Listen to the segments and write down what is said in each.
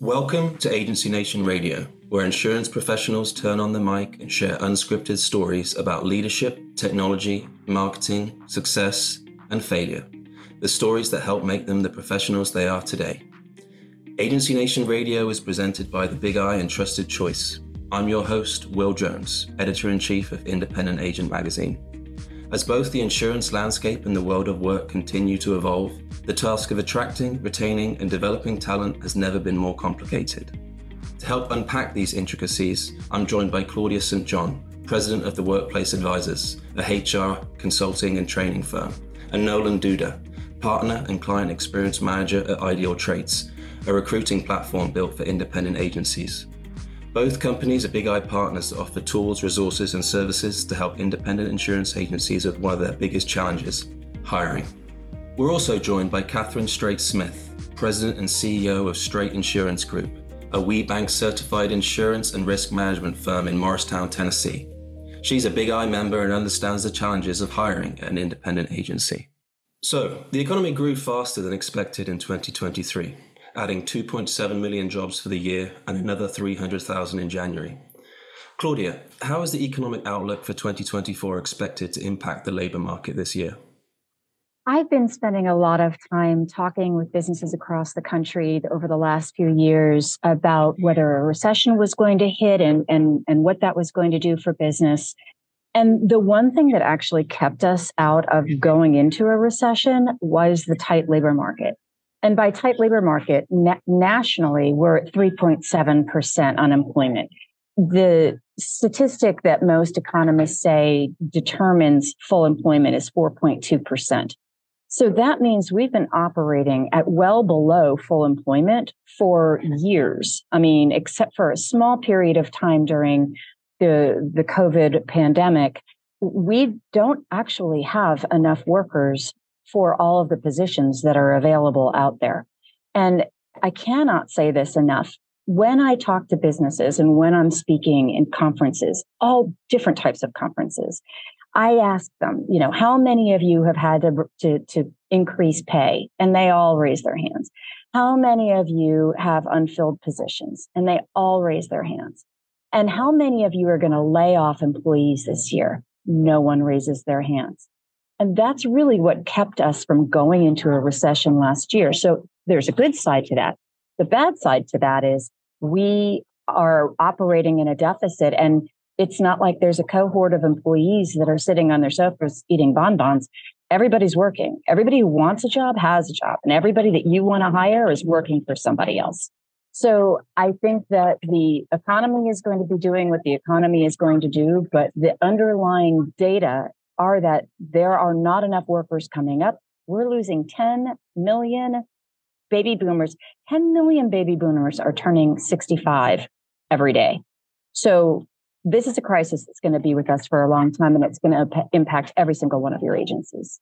Welcome to Agency Nation Radio, where insurance professionals turn on the mic and share unscripted stories about leadership, technology, marketing, success, and failure. The stories that help make them the professionals they are today. Agency Nation Radio is presented by the Big I and Trusted Choice. I'm your host, Will Jones, editor in chief of Independent Agent Magazine. As both the insurance landscape and the world of work continue to evolve, the task of attracting, retaining, and developing talent has never been more complicated. To help unpack these intricacies, I'm joined by Claudia St. John, President of the Workplace Advisors, a HR consulting and training firm, and Nolan Duda, Partner and Client Experience Manager at IdealTraits, a recruiting platform built for independent agencies. Both companies are Big I partners that offer tools, resources, and services to help independent insurance agencies with one of their biggest challenges hiring. We're also joined by Katherine Strate Smith, President and CEO of Strate Insurance Group, a WBENC certified insurance and risk management firm in Morristown, Tennessee. She's a Big I member and understands the challenges of hiring an independent agency. So, the economy grew faster than expected in 2023 adding 2.7 million jobs for the year and another 300,000 in January. Claudia, how is the economic outlook for 2024 expected to impact the labor market this year? I've been spending a lot of time talking with businesses across the country over the last few years about whether a recession was going to hit and, and, and what that was going to do for business. And the one thing that actually kept us out of going into a recession was the tight labor market. And by tight labor market, na- nationally, we're at 3.7% unemployment. The statistic that most economists say determines full employment is 4.2%. So that means we've been operating at well below full employment for years. I mean, except for a small period of time during the, the COVID pandemic, we don't actually have enough workers for all of the positions that are available out there. And I cannot say this enough. When I talk to businesses and when I'm speaking in conferences, all different types of conferences, I ask them, you know, how many of you have had to, to, to increase pay? And they all raise their hands. How many of you have unfilled positions? And they all raise their hands. And how many of you are going to lay off employees this year? No one raises their hands. And that's really what kept us from going into a recession last year. So there's a good side to that. The bad side to that is we are operating in a deficit and it's not like there's a cohort of employees that are sitting on their sofas eating bonbons. Everybody's working. Everybody who wants a job has a job, and everybody that you want to hire is working for somebody else. So I think that the economy is going to be doing what the economy is going to do, but the underlying data are that there are not enough workers coming up. We're losing 10 million baby boomers. 10 million baby boomers are turning 65 every day. So this is a crisis that's going to be with us for a long time and it's going to impact every single one of your agencies.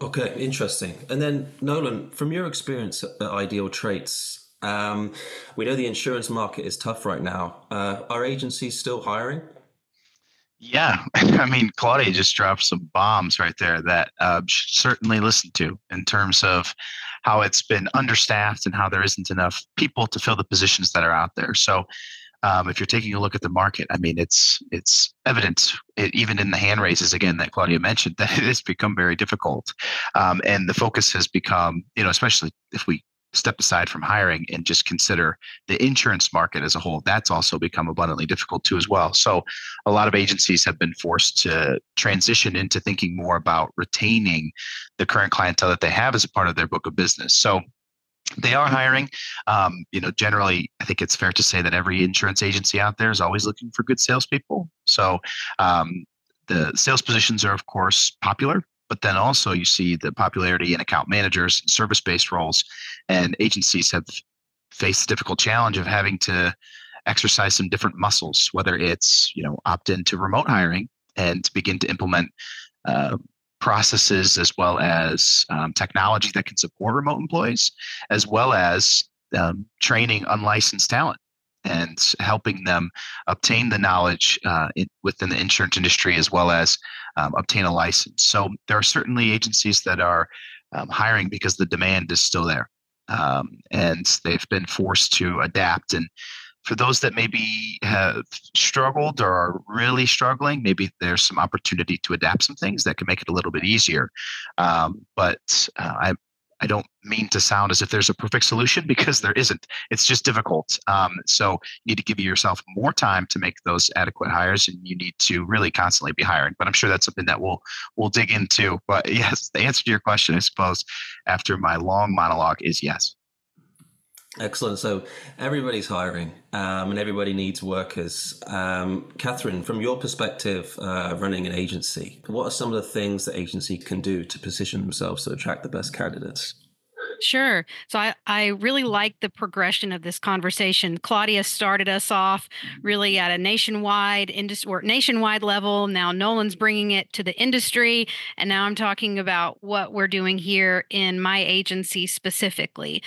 Okay, interesting. And then, Nolan, from your experience at IdealTraits, um, we know the insurance market is tough right now. Uh, are agencies still hiring? Yeah, I mean, Claudia just dropped some bombs right there that uh, should certainly listen to in terms of how it's been understaffed and how there isn't enough people to fill the positions that are out there. So, um, if you're taking a look at the market, I mean, it's it's evident, it, even in the hand raises again that Claudia mentioned, that it has become very difficult, um, and the focus has become, you know, especially if we step aside from hiring and just consider the insurance market as a whole, that's also become abundantly difficult too as well. So a lot of agencies have been forced to transition into thinking more about retaining the current clientele that they have as a part of their book of business. So they are hiring. Um, you know, generally, I think it's fair to say that every insurance agency out there is always looking for good salespeople. So um, the sales positions are, of course, popular but then also you see the popularity in account managers, service based roles, and agencies have faced the difficult challenge of having to exercise some different muscles, whether it's you know opt into remote hiring and begin to implement uh, processes as well as um, technology that can support remote employees, as well as um, training unlicensed talent and helping them obtain the knowledge uh, in, within the insurance industry as well as um, obtain a license. So there are certainly agencies that are um, hiring because the demand is still there. um, and they've been forced to adapt. And for those that maybe have struggled or are really struggling, maybe there's some opportunity to adapt some things that can make it a little bit easier. Um, but uh, I, I don't mean to sound as if there's a perfect solution because there isn't. It's just difficult. Um, so you need to give yourself more time to make those adequate hires, and you need to really constantly be hiring. But I'm sure that's something that we'll we'll dig into. But yes, the answer to your question, I suppose, after my long monologue, is yes. Excellent. So everybody's hiring, um, and everybody needs workers. Um, Katherine, from your perspective, uh, running an agency, what are some of the things that agency can do to position themselves to attract the best candidates? Sure. So I, I really like the progression of this conversation. Claudia started us off really mm-hmm. at a nationwide industry or nationwide level. Now Nolan's bringing it to the industry. And now I'm talking about what we're doing here in my agency specifically.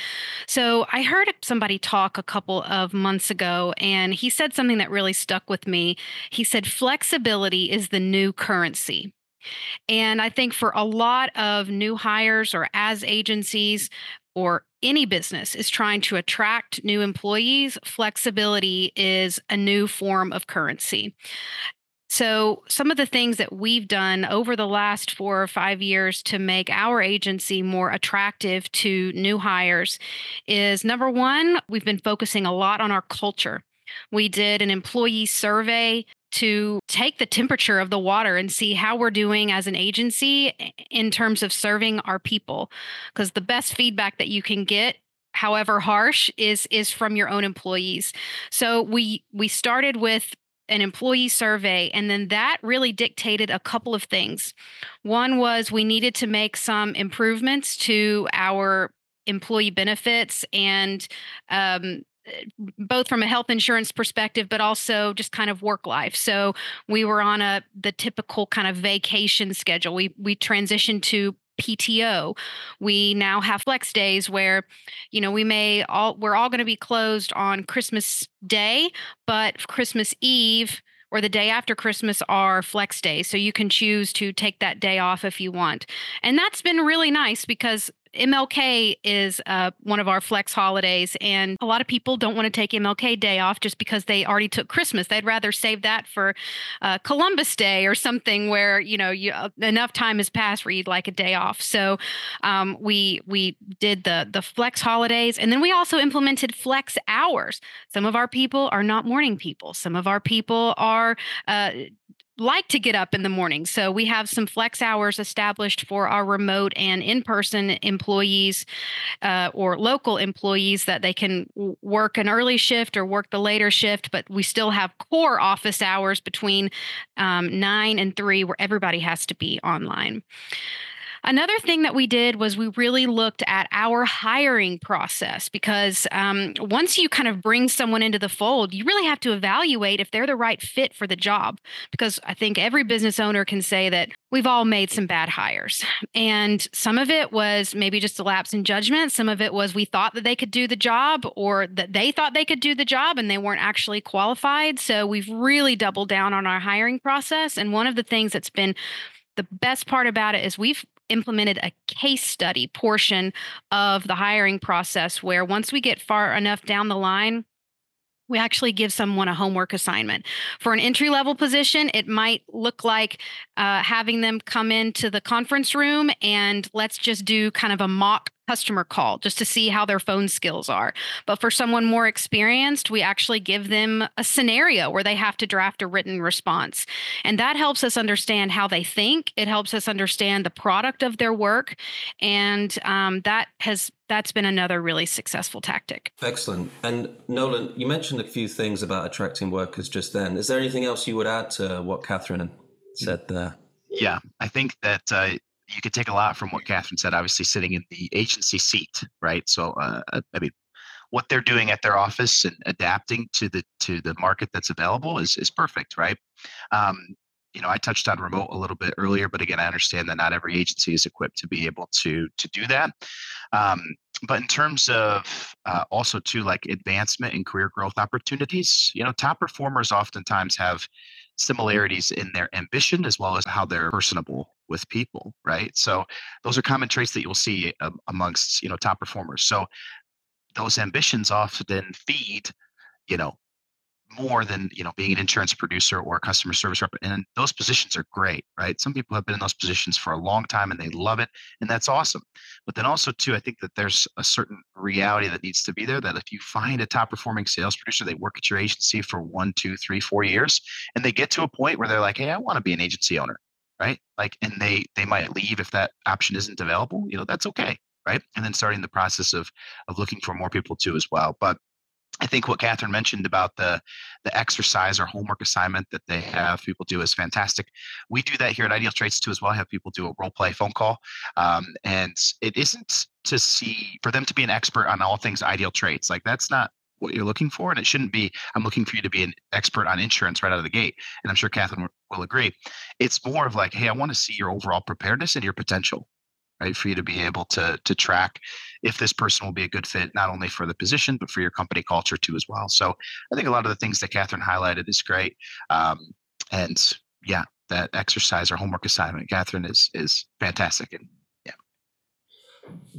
So I heard somebody talk a couple of months ago, and he said something that really stuck with me. He said, flexibility is the new currency. And I think for a lot of new hires or as agencies or any business is trying to attract new employees, flexibility is a new form of currency. So, some of the things that we've done over the last four or five years to make our agency more attractive to new hires is number one, we've been focusing a lot on our culture. We did an employee survey to take the temperature of the water and see how we're doing as an agency in terms of serving our people. Because the best feedback that you can get however harsh is is from your own employees. So we we started with an employee survey and then that really dictated a couple of things. One was we needed to make some improvements to our employee benefits and um, both from a health insurance perspective but also just kind of work life so we were on a the typical kind of vacation schedule we we transitioned to PTO. We now have flex days where, you know, we may all we're all going to be closed on Christmas Day, but Christmas Eve or the day after Christmas are flex days. So you can choose to take that day off if you want. And that's been really nice because MLK is uh, one of our flex holidays, and a lot of people don't want to take MLK Day off just because they already took Christmas. They'd rather save that for uh, Columbus Day or something where you know you, uh, enough time has passed where you'd like a day off. So um, we we did the the flex holidays, and then we also implemented flex hours. Some of our people are not morning people. Some of our people are uh, like to get up in the morning. So we have some flex hours established for our remote and in person employees uh, or local employees that they can work an early shift or work the later shift, but we still have core office hours between um, nine and three where everybody has to be online. Another thing that we did was we really looked at our hiring process because um, once you kind of bring someone into the fold, you really have to evaluate if they're the right fit for the job. Because I think every business owner can say that we've all made some bad hires. And some of it was maybe just a lapse in judgment. Some of it was we thought that they could do the job or that they thought they could do the job and they weren't actually qualified. So we've really doubled down on our hiring process. And one of the things that's been the best part about it is we've implemented a case study portion of the hiring process where once we get far enough down the line, we actually give someone a homework assignment. For an entry level position, it might look like uh, having them come into the conference room and let's just do kind of a mock customer call just to see how their phone skills are. But for someone more experienced, we actually give them a scenario where they have to draft a written response. And that helps us understand how they think. It helps us understand the product of their work. And um, that has that's been another really successful tactic. Excellent. And Nolan, you mentioned a few things about attracting workers just then. Is there anything else you would add to what Katherine said there? Yeah, I think that uh, you could take a lot from what Katherine said. Obviously, sitting in the agency seat, right? So, uh, uh, I mean, what they're doing at their office and adapting to the to the market that's available is is perfect, right? Um, you know, I touched on remote a little bit earlier, but again, I understand that not every agency is equipped to be able to to do that. Um, but in terms of uh, also too like advancement and career growth opportunities, you know, top performers oftentimes have similarities in their ambition as well as how they're personable with people right? So those are common traits that you'll see uh, amongst you know top performers. So those ambitions often feed, you know, more than you know being an insurance producer or a customer service rep and those positions are great right? Some people have been in those positions for a long time and they love it and that's awesome. But then also too i think that there's a certain reality that needs to be there that if you find a top performing sales producer they work at your agency for one two three four years and they get to a point where they're like hey i want to be an agency owner right? Like and they they might leave if that option isn't available you know that's okay right? And then starting the process of of looking for more people too as well. But I think what Katherine mentioned about the the exercise or homework assignment that they have people do is fantastic. We do that here at IdealTraits too as well. I have people do a role play phone call, um, and it isn't to see for them to be an expert on all things IdealTraits. Like that's not what you're looking for, and it shouldn't be. I'm looking for you to be an expert on insurance right out of the gate, and I'm sure Katherine will agree. It's more of like, hey, I want to see your overall preparedness and your potential right? For you to be able to to track if this person will be a good fit, not only for the position, but for your company culture too as well. So I think a lot of the things that Katherine highlighted is great. Um, and yeah, that exercise or homework assignment, Katherine is is fantastic. And yeah.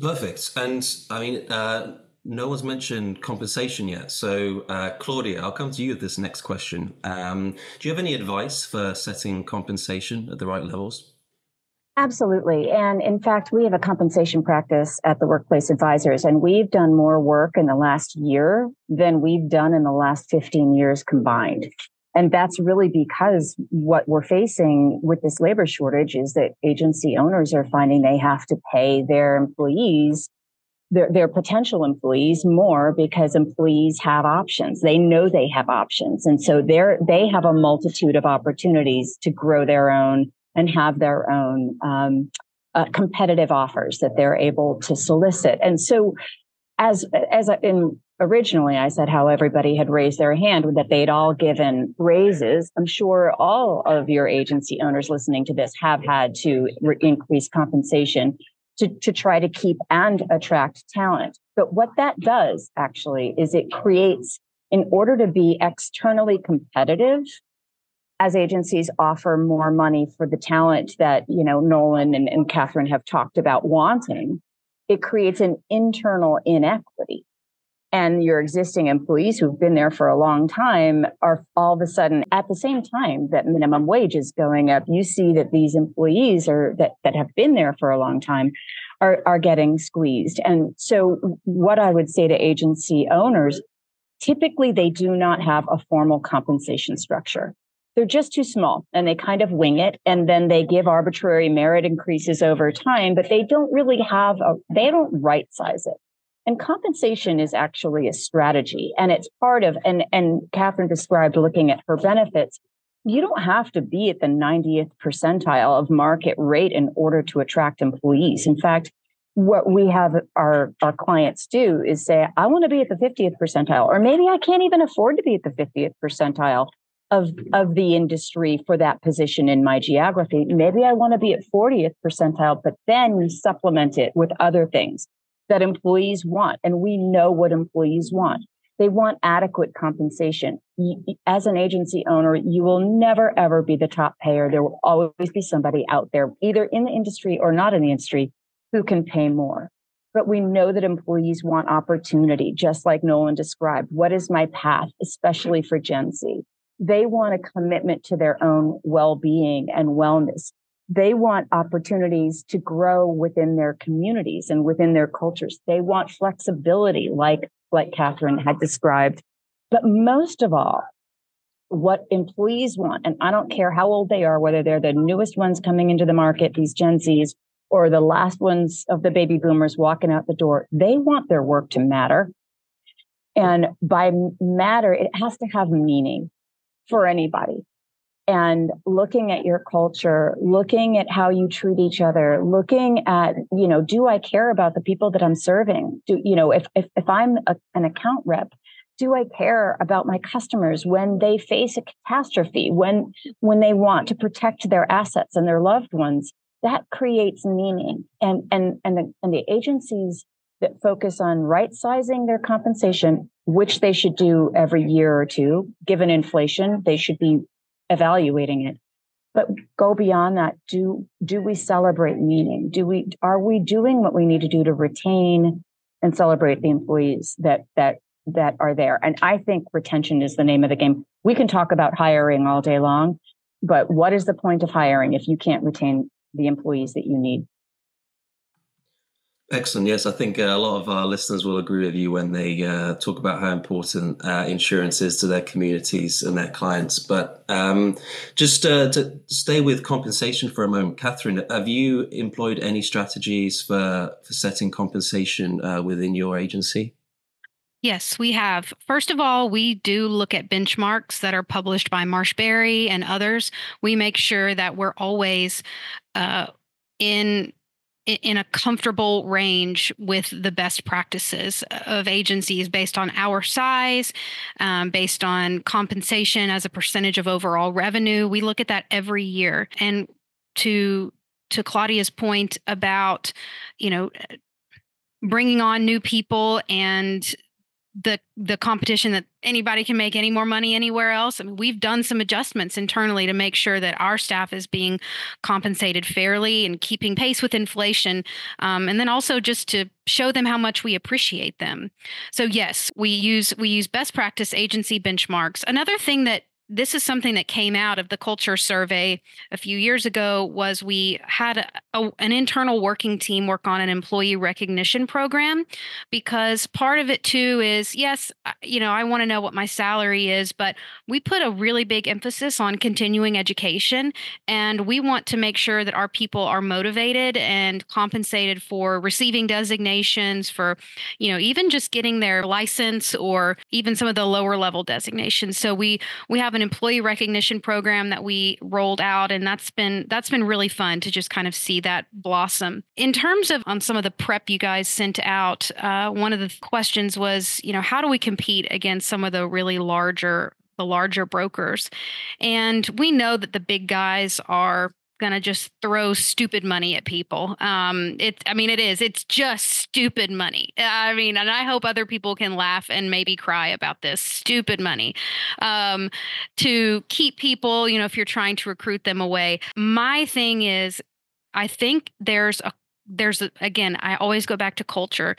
Perfect. And I mean, uh, no one's mentioned compensation yet. So, uh, Claudia, I'll come to you with this next question. Um, do you have any advice for setting compensation at the right levels? Absolutely. And in fact, we have a compensation practice at the Workplace Advisors, and we've done more work in the last year than we've done in the last 15 years combined. And that's really because what we're facing with this labor shortage is that agency owners are finding they have to pay their employees, their, their potential employees more because employees have options. They know they have options. And so they're, they have a multitude of opportunities to grow their own and have their own um, uh, competitive offers that they're able to solicit. And so, as as in originally I said how everybody had raised their hand that they'd all given raises. I'm sure all of your agency owners listening to this have had to re- increase compensation to, to try to keep and attract talent. But what that does actually is it creates, in order to be externally competitive, as agencies offer more money for the talent that you know Nolan and, and Catherine have talked about wanting, it creates an internal inequity. And your existing employees who've been there for a long time are all of a sudden at the same time that minimum wage is going up. You see that these employees are that, that have been there for a long time are, are getting squeezed. And so what I would say to agency owners, typically they do not have a formal compensation structure they're just too small and they kind of wing it and then they give arbitrary merit increases over time but they don't really have a they don't right size it. And compensation is actually a strategy and it's part of and and katherine described looking at her benefits. You don't have to be at the 90th percentile of market rate in order to attract employees. In fact what we have our our clients do is say i want to be at the 50th percentile or maybe i can't even afford to be at the 50th percentile of of the industry for that position in my geography. Maybe I want to be at 40th percentile, but then you supplement it with other things that employees want. And we know what employees want. They want adequate compensation. As an agency owner, you will never ever be the top payer. There will always be somebody out there, either in the industry or not in the industry, who can pay more. But we know that employees want opportunity, just like Nolan described. What is my path, especially for Gen Z? They want a commitment to their own well being and wellness. They want opportunities to grow within their communities and within their cultures. They want flexibility, like, like Katherine had described. But most of all, what employees want, and I don't care how old they are, whether they're the newest ones coming into the market, these Gen Zs, or the last ones of the baby boomers walking out the door, they want their work to matter. And by matter, it has to have meaning for anybody. And looking at your culture, looking at how you treat each other, looking at, you know, do I care about the people that I'm serving? Do, you know, if, if, if I'm a, an account rep, do I care about my customers when they face a catastrophe, when, when they want to protect their assets and their loved ones? That creates meaning. And, and, and the, and the agencies that focus on right sizing their compensation, which they should do every year or two. Given inflation, they should be evaluating it. But go beyond that. Do, do we celebrate meaning? Do we, are we doing what we need to do to retain and celebrate the employees that that that are there. And I think retention is the name of the game. We can talk about hiring all day long, but what is the point of hiring if you can't retain the employees that you need? Excellent. Yes, I think uh, a lot of our listeners will agree with you when they uh, talk about how important uh, insurance is to their communities and their clients. But um, just uh, to stay with compensation for a moment, Catherine, have you employed any strategies for, for setting compensation uh, within your agency? Yes, we have. First of all, we do look at benchmarks that are published by MarshBerry and others. We make sure that we're always uh, in in a comfortable range with the best practices of agencies based on our size, um, based on compensation as a percentage of overall revenue. We look at that every year. And to to Claudia's point about, you know, bringing on new people and the the competition that anybody can make any more money anywhere else. I mean, we've done some adjustments internally to make sure that our staff is being compensated fairly and keeping pace with inflation, um, and then also just to show them how much we appreciate them. So yes, we use we use best practice agency benchmarks. Another thing that this is something that came out of the culture survey a few years ago was we had a, a, an internal working team work on an employee recognition program because part of it too is yes you know i want to know what my salary is but we put a really big emphasis on continuing education and we want to make sure that our people are motivated and compensated for receiving designations for you know even just getting their license or even some of the lower level designations. So we we have an employee recognition program that we rolled out and that's been that's been really fun to just kind of see that blossom. In terms of on some of the prep you guys sent out uh, one of the questions was you know how do we compete against some of the really larger the larger brokers? And we know that the big guys are gonna just throw stupid money at people. Um, it, I mean, it is. It's just stupid money. I mean, and I hope other people can laugh and maybe cry about this stupid money um, to keep people. You know, if you're trying to recruit them away. My thing is, I think there's a there's a, again. I always go back to culture.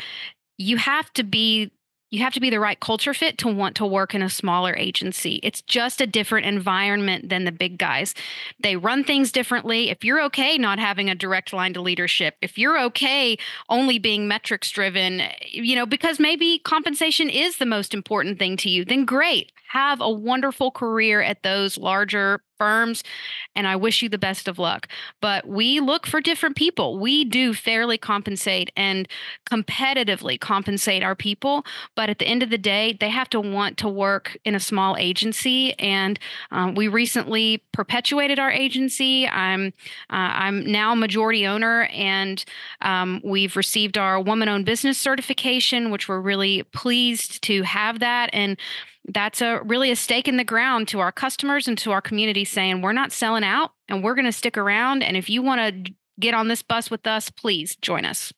You have to be you have to be the right culture fit to want to work in a smaller agency. It's just a different environment than the big guys. They run things differently. If you're okay not having a direct line to leadership, if you're okay only being metrics driven, you know, because maybe compensation is the most important thing to you, then great. Have a wonderful career at those larger firms and I wish you the best of luck. But we look for different people. We do fairly compensate and competitively compensate our people. But at the end of the day, they have to want to work in a small agency. And um, we recently perpetuated our agency. I'm uh, I'm now majority owner, and um, we've received our woman-owned business certification, which we're really pleased to have that. And that's a really a stake in the ground to our customers and to our community saying we're not selling out and we're going to stick around. And if you want to get on this bus with us please join us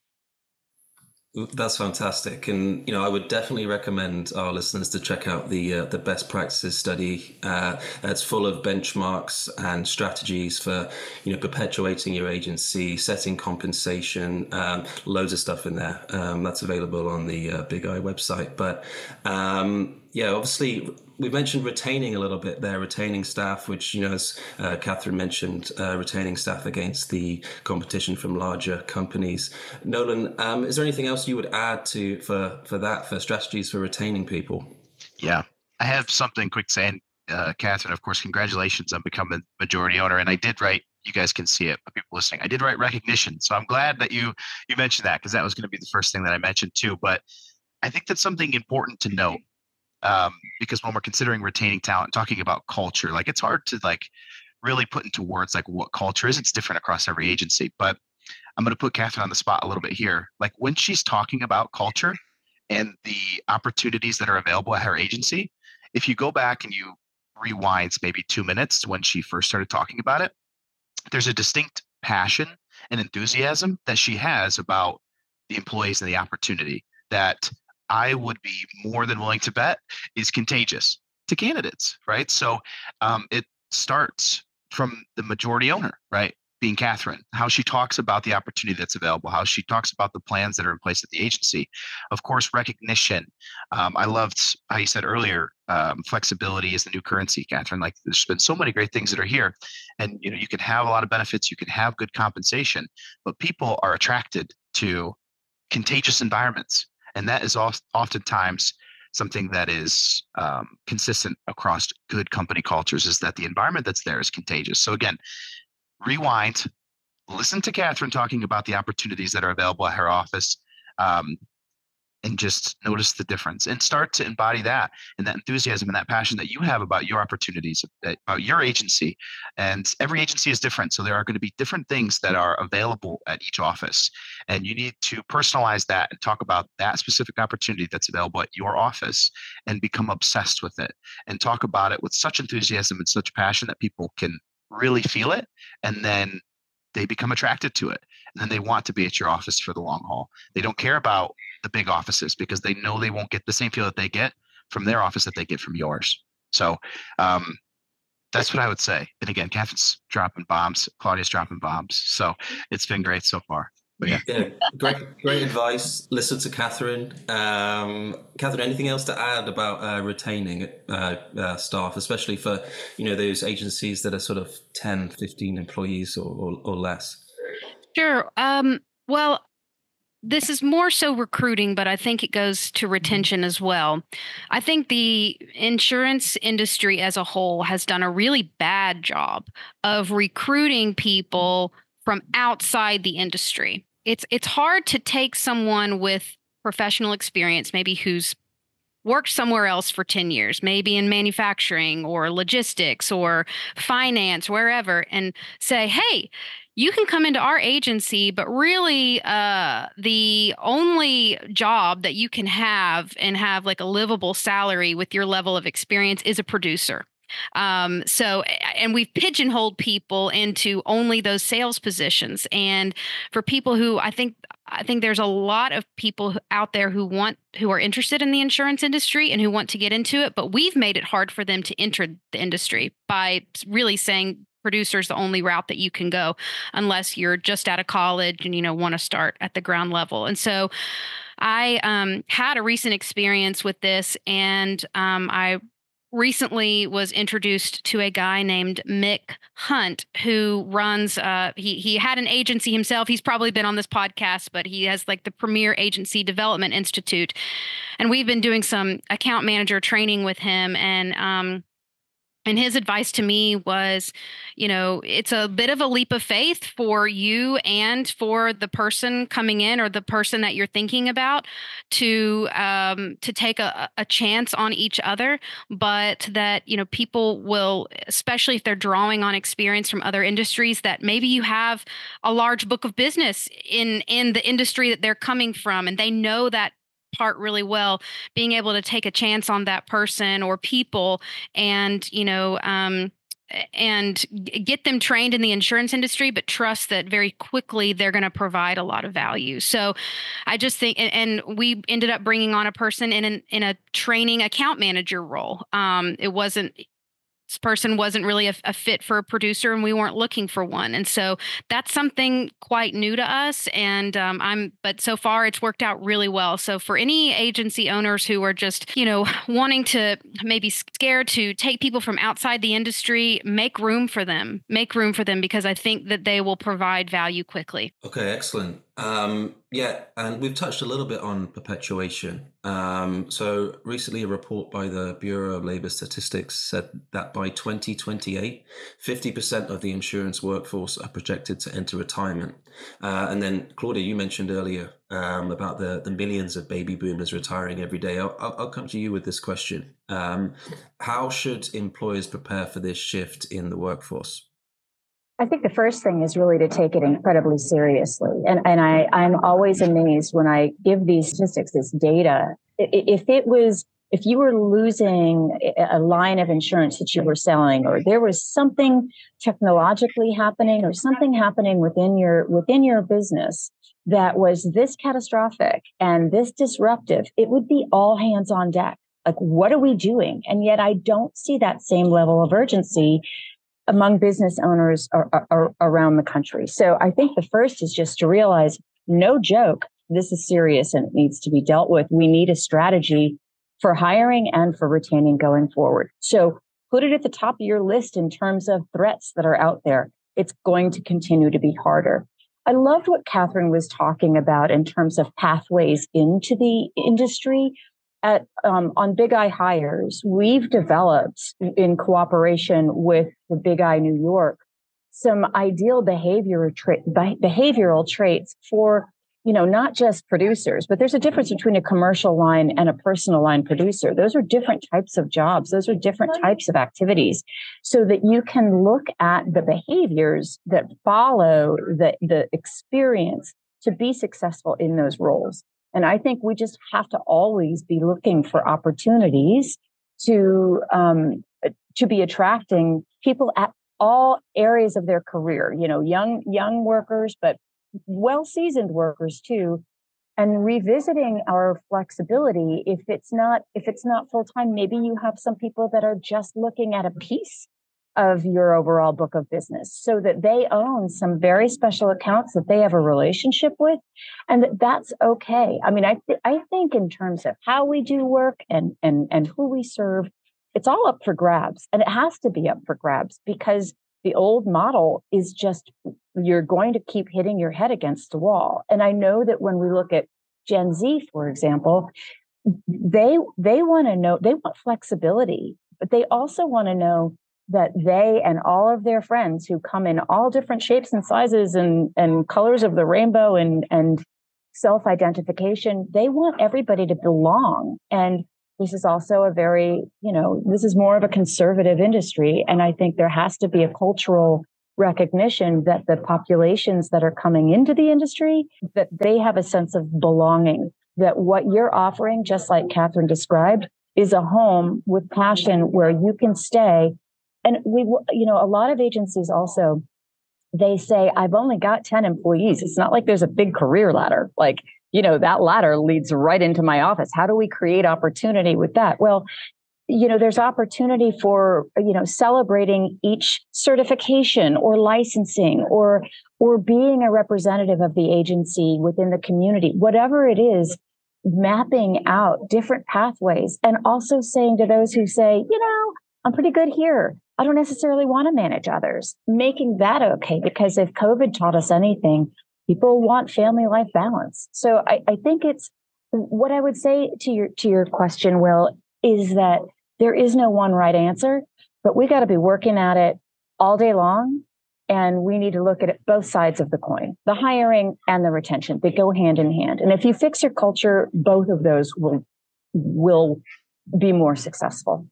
that's fantastic, and you know I would definitely recommend our listeners to check out the uh, the best practices study. Uh, it's full of benchmarks and strategies for you know perpetuating your agency, setting compensation, um, loads of stuff in there. Um, that's available on the uh, Big I website. But um, yeah, obviously we mentioned retaining a little bit there, retaining staff, which you know, as uh, Katherine mentioned, uh, retaining staff against the competition from larger companies. Nolan, um, is there anything else you would add to for for that for strategies for retaining people? Yeah, I have something quick saying, uh, Katherine. Of course, congratulations on becoming majority owner, and I did write. You guys can see it, but people listening. I did write recognition, so I'm glad that you you mentioned that because that was going to be the first thing that I mentioned too. But I think that's something important to note um, because when we're considering retaining talent, talking about culture, like it's hard to like really put into words like what culture is. It's different across every agency, but I'm going to put Katherine on the spot a little bit here. Like when she's talking about culture and the opportunities that are available at her agency, if you go back and you rewind maybe two minutes when she first started talking about it, there's a distinct passion and enthusiasm that she has about the employees and the opportunity that I would be more than willing to bet is contagious to candidates, right? So um, it starts from the majority owner, right? being Katherine, how she talks about the opportunity that's available, how she talks about the plans that are in place at the agency. Of course, recognition. Um, I loved how you said earlier, um, flexibility is the new currency, Katherine. Like there's been so many great things that are here, and you know you can have a lot of benefits, you can have good compensation, but people are attracted to contagious environments, and that is oftentimes something that is um, consistent across good company cultures is that the environment that's there is contagious. So again, rewind, listen to Katherine talking about the opportunities that are available at her office, um, and just notice the difference and start to embody that and that enthusiasm and that passion that you have about your opportunities, about your agency. And every agency is different. So there are going to be different things that are available at each office. And you need to personalize that and talk about that specific opportunity that's available at your office and become obsessed with it and talk about it with such enthusiasm and such passion that people can really feel it and then they become attracted to it and they want to be at your office for the long haul they don't care about the big offices because they know they won't get the same feel that they get from their office that they get from yours so um, that's what i would say and again katherine's dropping bombs claudia's dropping bombs so it's been great so far yeah. yeah, great, great advice. Listen to Katherine. Um, Katherine, anything else to add about uh, retaining uh, uh, staff, especially for you know those agencies that are sort of 10, 15 employees or, or, or less? Sure. Um, well, this is more so recruiting, but I think it goes to retention as well. I think the insurance industry as a whole has done a really bad job of recruiting people from outside the industry it's it's hard to take someone with professional experience, maybe who's worked somewhere else for 10 years, maybe in manufacturing or logistics or finance, wherever, and say, hey, you can come into our agency, but really uh, the only job that you can have and have like a livable salary with your level of experience is a producer. Um, so, and we've pigeonholed people into only those sales positions. And for people who I think, I think there's a lot of people out there who want, who are interested in the insurance industry and who want to get into it, but we've made it hard for them to enter the industry by really saying producer's the only route that you can go unless you're just out of college and you know want to start at the ground level and so i um, had a recent experience with this and um, i recently was introduced to a guy named Mick Hunt who runs uh, he he had an agency himself. He's probably been on this podcast but he has like the premier agency development institute. And we've been doing some account manager training with him and um, and his advice to me was, you know, it's a bit of a leap of faith for you and for the person coming in or the person that you're thinking about to um, to take a, a chance on each other, but that you know people will, especially if they're drawing on experience from other industries, that maybe you have a large book of business in in the industry that they're coming from, and they know that part really well being able to take a chance on that person or people and you know um, and get them trained in the insurance industry but trust that very quickly they're going to provide a lot of value. So i just think and, we ended up bringing on a person in an in a training account manager role. Um, it wasn't person wasn't really a, a, fit for a producer and we weren't looking for one and so that's something quite new to us and um, i'm but so far it's worked out really well so for any agency owners who are just you know wanting to maybe scared to take people from outside the industry make room for them make room for them because i think that they will provide value quickly. Okay excellent um, yeah, and we've touched a little bit on perpetuation. Um, so recently, a report by the Bureau of Labor Statistics said that by 2028, 50% of the insurance workforce are projected to enter retirement. Uh, and then, Claudia, you mentioned earlier um, about the, the millions of baby boomers retiring every day. I'll, I'll come to you with this question. Um, how should employers prepare for this shift in the workforce? I think the first thing is really to take it incredibly seriously. And, and I, I'm always amazed when I give these statistics, this data. If it was, if you were losing a line of insurance that you were selling, or there was something technologically happening or something happening within your, within your business that was this catastrophic and this disruptive, it would be all hands on deck. Like, what are we doing? And yet I don't see that same level of urgency among business owners are, are, are around the country. So I think the first is just to realize no joke, this is serious and it needs to be dealt with. We need a strategy for hiring and for retaining going forward. So put it at the top of your list in terms of threats that are out there. It's going to continue to be harder. I loved what Katherine was talking about in terms of pathways into the industry. At um, on Big I Hires, we've developed in cooperation with the Big I New York some ideal behavior tra- behavioral traits for you know, not just producers, but there's a difference between a commercial line and a personal line producer. Those are different types of jobs. Those are different types of activities so that you can look at the behaviors that follow the, the experience to be successful in those roles. And I think we just have to always be looking for opportunities to, um, to be attracting people at all areas of their career, you know, young, young workers, but well seasoned workers too and revisiting our flexibility. If it's not if it's not full time maybe you have some people that are just looking at a piece of your overall book of business so that they own some very special accounts that they have a relationship with and that that's okay i mean i th- i think in terms of how we do work and and and who we serve it's all up for grabs and it has to be up for grabs because the old model is just you're going to keep hitting your head against the wall. And I know that when we look at Gen Z, for example, they they want to know they want flexibility, but they also want to know that they and all of their friends who come in all different shapes and sizes and and colors of the rainbow and and self-identification, they want everybody to belong. And this is also a very, you know, this is more of a conservative industry. And I think there has to be a cultural recognition that the populations that are coming into the industry, that they have a sense of belonging, that what you're offering, just like Katherine described, is a home with passion where you can stay. And we, you know, a lot of agencies also, they say, I've only got 10 employees. It's not like there's a big career ladder. Like, you know, that ladder leads right into my office. How do we create opportunity with that? Well, you know, there's opportunity for, you know, celebrating each certification or licensing or, or being a representative of the agency within the community, whatever it is, mapping out different pathways and also saying to those who say, you know, I'm pretty good here. I don't necessarily want to manage others, making that okay. Because if COVID taught us anything, people want family life balance. So I, I think it's what I would say to your to your question, Will, is that there is no one right answer, but we got to be working at it all day long. And we need to look at it, both sides of the coin, the hiring and the retention. They go hand in hand. And if you fix your culture, both of those will will be more successful.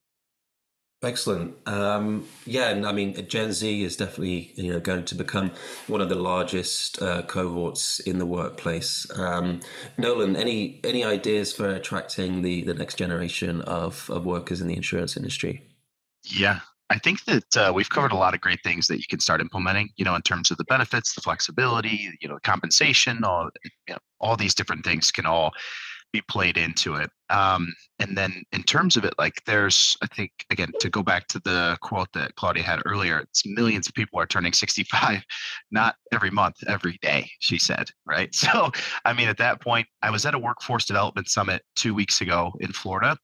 Excellent. Um, yeah, and I mean, Gen Z is definitely you know going to become one of the largest uh, cohorts in the workplace. Um, Nolan, any any ideas for attracting the the next generation of of workers in the insurance industry? Yeah, I think that uh, we've covered a lot of great things that you can start implementing. You know, in terms of the benefits, the flexibility, you know, compensation, all you know, all these different things can all be played into it. Um, and then in terms of it, like there's, I think, again, to go back to the quote that Claudia had earlier, it's millions of people are turning 65, not every month, every day, she said, right? So, I mean, at that point, I was at a workforce development summit two weeks ago in Florida,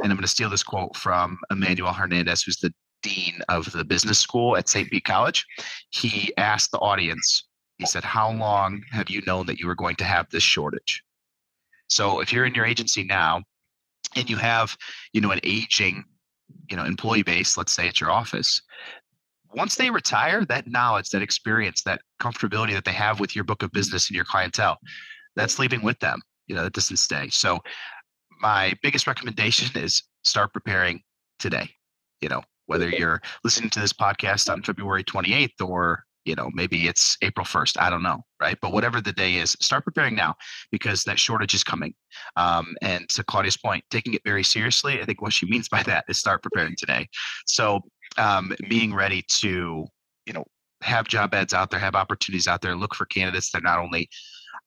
and I'm going to steal this quote from Emmanuel Hernandez, who's the dean of the business school at St. Pete College. He asked the audience, he said, How long have you known that you were going to have this shortage? So if you're in your agency now and you have, you know, an aging, you know, employee base, let's say at your office, once they retire, that knowledge, that experience, that comfortability that they have with your book of business and your clientele, that's leaving with them. You know, that doesn't stay. So my biggest recommendation is start preparing today. You know, whether you're listening to this podcast on February 28th or you know maybe it's april 1st i don't know right? But whatever the day is start preparing now because that shortage is coming. Um, and to claudia's point taking it very seriously i think what she means by that is start preparing today. So um, being ready to you know have job ads out there have opportunities out there look for candidates that not only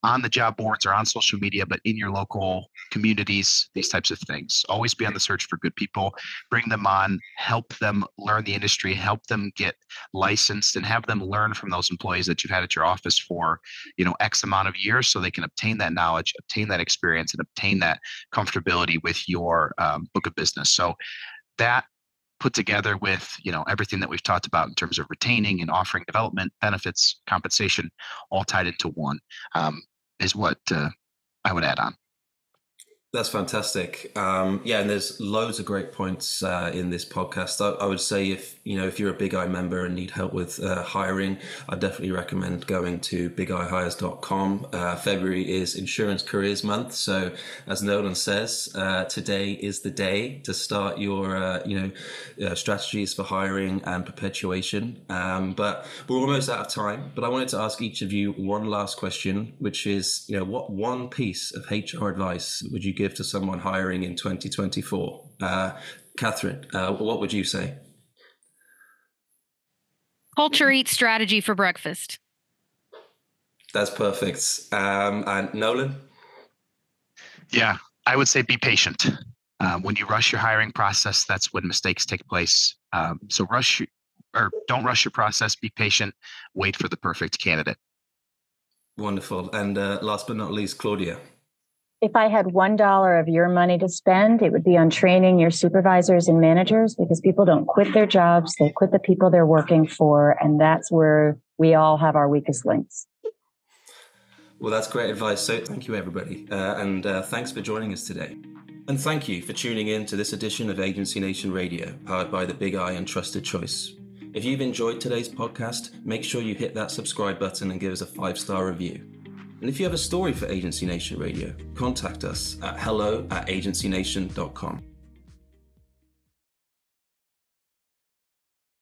on the job boards or on social media, but in your local communities, these types of things. Always be on the search for good people, bring them on, help them learn the industry, help them get licensed, and have them learn from those employees that you've had at your office for, you know, X amount of years so they can obtain that knowledge, obtain that experience, and obtain that comfortability with your um, book of business. So that put together with you know everything that we've talked about in terms of retaining and offering development benefits compensation all tied into one um, is what uh, i would add on that's fantastic. Um, yeah, and there's loads of great points uh, in this podcast. I, I, would say if you know if you're a Big I member and need help with uh, hiring, I definitely recommend going to bigihires.com. Uh, February is Insurance Careers Month, so as Nolan says, uh, today is the day to start your uh, you know uh, strategies for hiring and perpetuation. Um, but we're almost out of time. But I wanted to ask each of you one last question, which is you know what one piece of HR advice would you give give to someone hiring in 2024? Uh, Katherine, uh, what would you say? Culture eats strategy for breakfast. That's perfect. Um, and Nolan? Yeah, I would say be patient. Um, when you rush your hiring process, that's when mistakes take place. Um, so rush or don't rush your process. Be patient. Wait for the perfect candidate. Wonderful. And uh, last but not least, Claudia if I had $1 of your money to spend, it would be on training your supervisors and managers because people don't quit their jobs. They quit the people they're working for. And that's where we all have our weakest links. Well, that's great advice. So thank you, everybody. Uh, and uh, thanks for joining us today. And thank you for tuning in to this edition of Agency Nation Radio, powered by the Big I and Trusted Choice. If you've enjoyed today's podcast, make sure you hit that subscribe button and give us a five star review. And if you have a story for Agency Nation Radio, contact us at hello at agencynation.com.